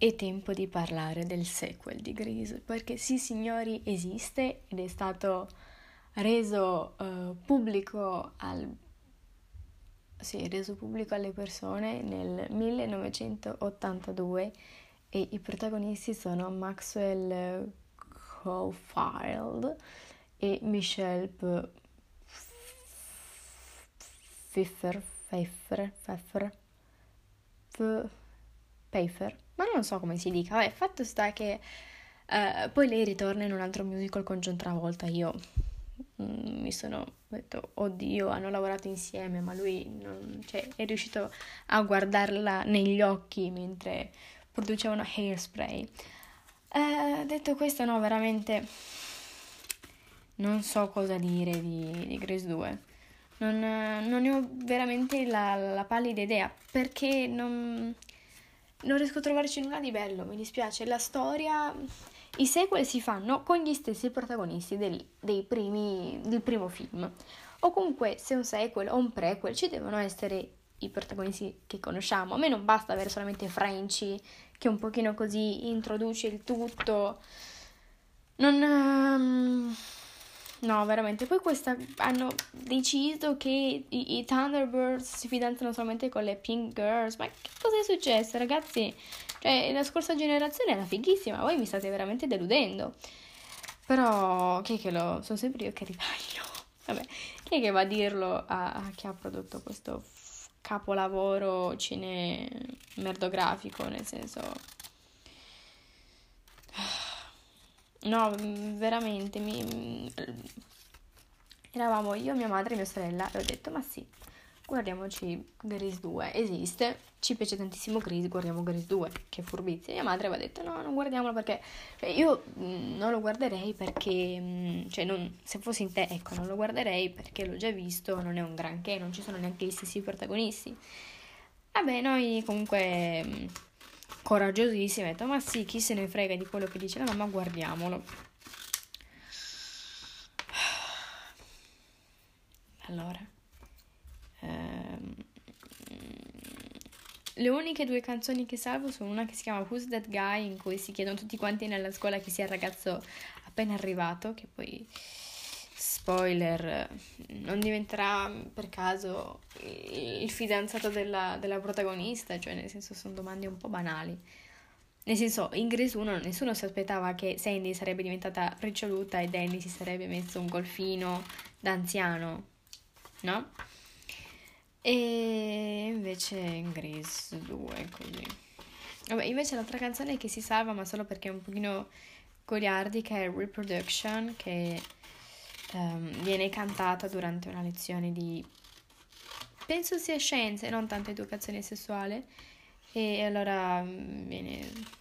è tempo di parlare del sequel di Grease, perché sì signori esiste ed è stato reso uh, pubblico al sì, reso pubblico alle persone nel 1982 e i protagonisti sono Maxwell Caulfield e Michelle P- Pfeffer, Pfeffer, Pfeffer, Pfeffer, ma non so come si dica, vabbè, fatto sta che uh, poi lei ritorna in un altro musical con John Travolta, io mm, mi sono detto, oddio, hanno lavorato insieme, ma lui non, cioè, è riuscito a guardarla negli occhi mentre producevano hairspray. Eh, detto questo, no, veramente non so cosa dire di, di Grace 2. Non, non, ne ho veramente la, la pallida idea perché non, non riesco a trovarci nulla di bello, mi dispiace. La storia, i sequel si fanno con gli stessi protagonisti del, primi, del primo film. O comunque, se un sequel o un prequel, ci devono essere i protagonisti che conosciamo. A me non basta avere solamente Frenchy che un pochino così introduce il tutto. Non... Um No, veramente. Poi questa hanno deciso che i, i, Thunderbirds si fidanzano solamente con le Pink Girls. Ma che cosa è successo, ragazzi? Cioè, la scorsa generazione era fighissima, voi mi state veramente deludendo. Però, chi è che lo... Sono sempre io che ribaglio. Vabbè, chi è che va a dirlo a, a chi ha prodotto questo capolavoro cinematografico, nel senso No, mm, veramente, mi... Mm, eravamo io, mia madre e mia sorella e ho detto, ma sì, guardiamoci Grease 2, esiste, ci piace tantissimo Grease, guardiamo Grease 2, che furbizia. Mia madre aveva detto, no, non guardiamolo perché, cioè, io mm, non lo guarderei perché, cioè, non, se fossi in te, ecco, non lo guarderei perché l'ho già visto, non è un granché, non ci sono neanche gli stessi protagonisti. Vabbè, noi comunque coraggiosissima, ha detto ma sì, chi se ne frega di quello che dice la mamma, guardiamolo. Allora, ehm, le uniche due canzoni che salvo sono una che si chiama Who's That Guy, in cui si chiedono tutti quanti nella scuola chi sia il ragazzo appena arrivato, che poi spoiler, non diventerà per caso il fidanzato della, della protagonista, cioè nel senso sono domande un po' banali. Nel senso, in Grease 1 nessuno si aspettava che Sandy sarebbe diventata riccioluta e Danny si sarebbe messo un golfino da anziano, no? E invece in Grease 2 è così. Vabbè, invece l'altra canzone che si salva, ma solo perché è un pochino goliardica, è Reproduction, che um, viene cantata durante una lezione di penso sia scienze, non tanto educazione sessuale. E allora um, viene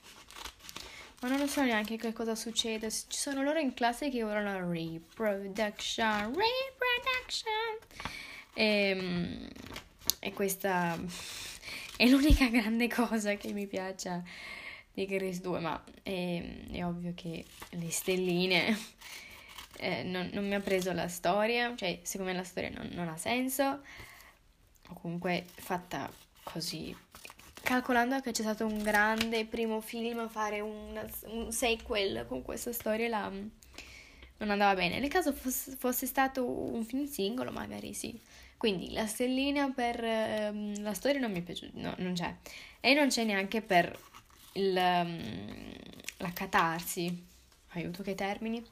ma non lo so neanche che cosa succede. Ci sono loro in classe che urlano reproduction reproduction e, um, e questa è l'unica grande cosa che mi piace di Grace 2 ma è, è ovvio che le stelline eh, non, non, mi ha preso la storia, cioè secondo me la storia non, non ha senso, o comunque fatta così. Calcolando che c'è stato un grande primo film, fare un, un sequel con questa storia là non andava bene. Nel caso fosse, fosse, stato un film singolo, magari sì. Quindi la stellina per um, la storia non mi è piaciuta, no, non c'è. E non c'è neanche per il, um, la catarsi. Aiuto che termini.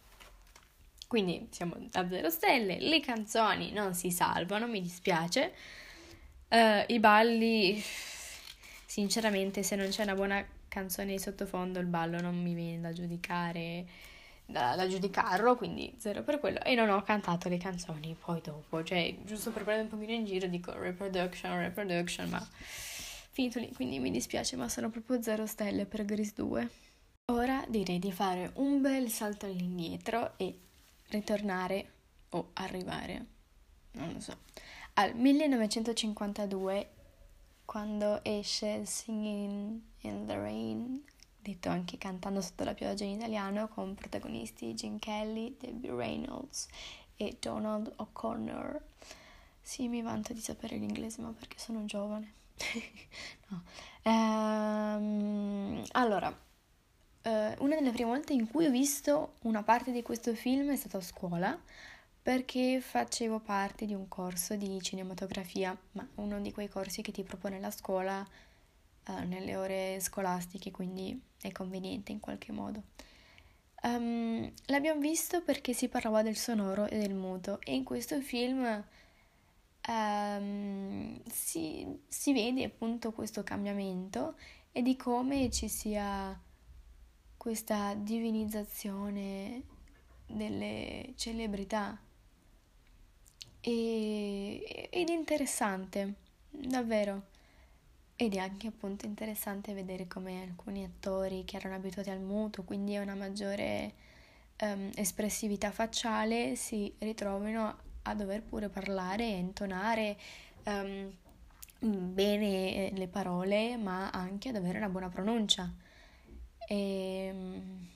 Quindi siamo a zero stelle, le canzoni non si salvano, mi dispiace. Uh, I balli, sinceramente, se non c'è una buona canzone di sottofondo, il ballo non mi viene da giudicare, da, da giudicarlo, quindi zero per quello. E non ho cantato le canzoni poi dopo, cioè, giusto per prendere un pochino in giro, dico reproduction, reproduction, ma finito lì, quindi mi dispiace, ma sono proprio zero stelle per Gris 2. Ora direi di fare un bel salto all'indietro e ritornare o arrivare, non lo so, al 1952 quando esce Singing in the Rain, detto anche cantando sotto la pioggia in italiano, con protagonisti Gene Kelly, Debbie Reynolds e Donald O'Connor. Sì, mi vanto di sapere l'inglese, ma perché sono giovane. no. um, allora, delle prime volte in cui ho visto una parte di questo film è stata a scuola perché facevo parte di un corso di cinematografia, ma uno di quei corsi che ti propone la scuola uh, nelle ore scolastiche, quindi è conveniente in qualche modo. Um, l'abbiamo visto perché si parlava del sonoro e del muto e in questo film um, si, si vede appunto questo cambiamento e di come ci sia questa divinizzazione delle celebrità e, ed è interessante, davvero. Ed è anche appunto interessante vedere come alcuni attori che erano abituati al muto, quindi a una maggiore um, espressività facciale, si ritrovino a dover pure parlare e intonare um, bene le parole, ma anche ad avere una buona pronuncia. E, ehm,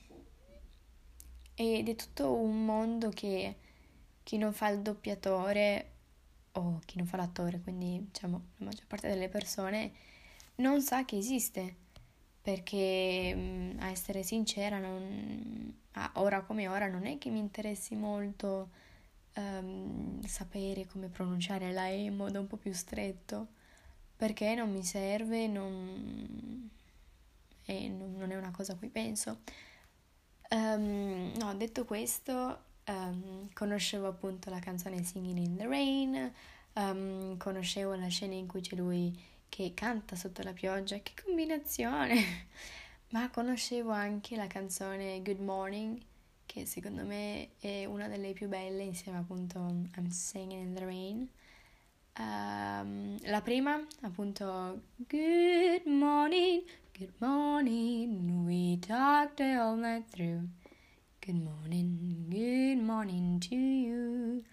ed è tutto un mondo che chi non fa il doppiatore o chi non fa l'attore, quindi diciamo la maggior parte delle persone non sa che esiste, perché mm, a essere sincera, non, ora come ora non è che mi interessi molto um, sapere come pronunciare la E in modo un po' più stretto, perché non mi serve non... e non, è una cosa a cui penso. Um, no, detto questo, um, conoscevo appunto la canzone Singing in the Rain, conoscevo la scena in cui c'è lui che canta sotto la pioggia, che combinazione! Ma conoscevo anche la canzone Good Morning, che secondo me è una delle più belle, insieme appunto a I'm Singing in the Rain. Um, la prima, appunto, Good morning, good morning, we talked all night through. Good morning, good morning to you.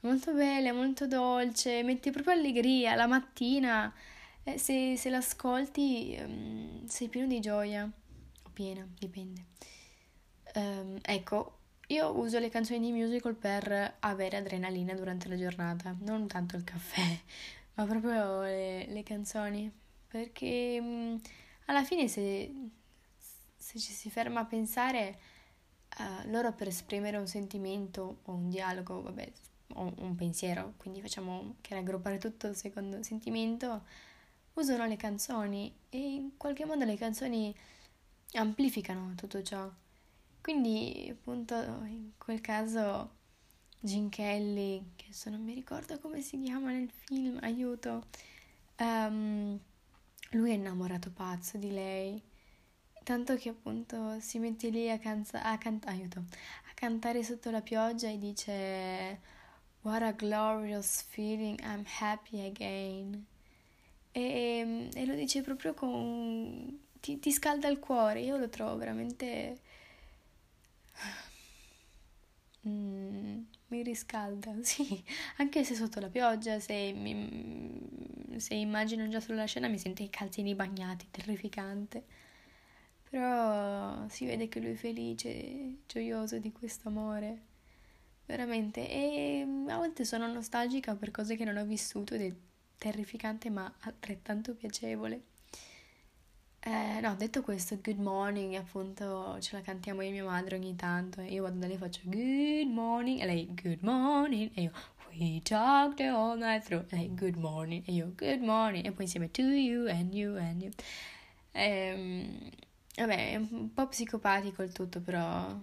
Molto bella, molto dolce, mette proprio allegria la mattina eh, se, se l'ascolti um, sei pieno di gioia, o piena, dipende. Um, ecco, io uso le canzoni di musical per avere adrenalina durante la giornata, non tanto il caffè, ma proprio le, le canzoni, perché um, alla fine se, se, ci si ferma a pensare, uh, loro per esprimere un sentimento o un dialogo, vabbè, o un pensiero, quindi facciamo che raggruppare tutto secondo sentimento, usano le canzoni e in qualche modo le canzoni amplificano tutto ciò. Quindi, appunto, in quel caso Gene Kelly, che adesso non mi ricordo come si chiama nel film, aiuto, um, lui è innamorato pazzo di lei, tanto che appunto si mette lì a, canza- a, can- aiuto, a cantare sotto la pioggia e dice What a glorious feeling, I'm happy again. E, e lo dice proprio con... Ti, ti scalda il cuore, io lo trovo veramente... Mm, mi riscalda, sì, anche se sotto la pioggia, se, mi, se immagino già sulla scena mi sento i calzini bagnati, terrificante. Però si vede che lui è felice, gioioso di questo amore, veramente. E a volte sono nostalgica per cose che non ho vissuto ed è terrificante ma altrettanto piacevole. Eh, no, detto questo, good morning, appunto ce la cantiamo io e mia madre ogni tanto. E io vado da lei e faccio good morning, e lei good morning, e io we talked all night through, e good morning, e io good morning, e poi insieme to you and you and you. Ehm, vabbè, è un po' psicopatico il tutto, però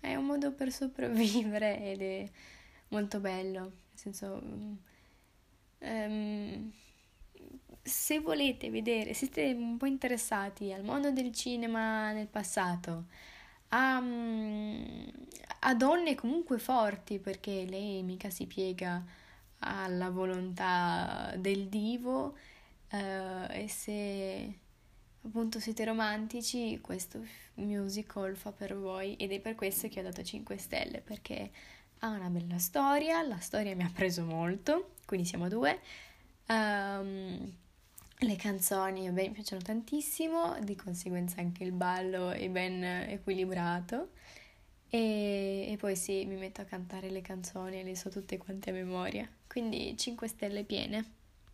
è un modo per sopravvivere ed è molto bello, nel senso um, se volete vedere, siete un po' interessati al mondo del cinema nel passato, a, a donne comunque forti, perché lei mica si piega alla volontà del divo, uh, e se appunto siete romantici, questo musical fa per voi ed è per questo che ho dato 5 stelle, perché ha una bella storia, la storia mi ha preso molto, quindi siamo due. Um, le canzoni me mi piacciono tantissimo, di conseguenza anche il ballo è ben equilibrato. E, e poi sì, mi metto a cantare le canzoni e le so tutte quante a memoria. Quindi 5 stelle piene.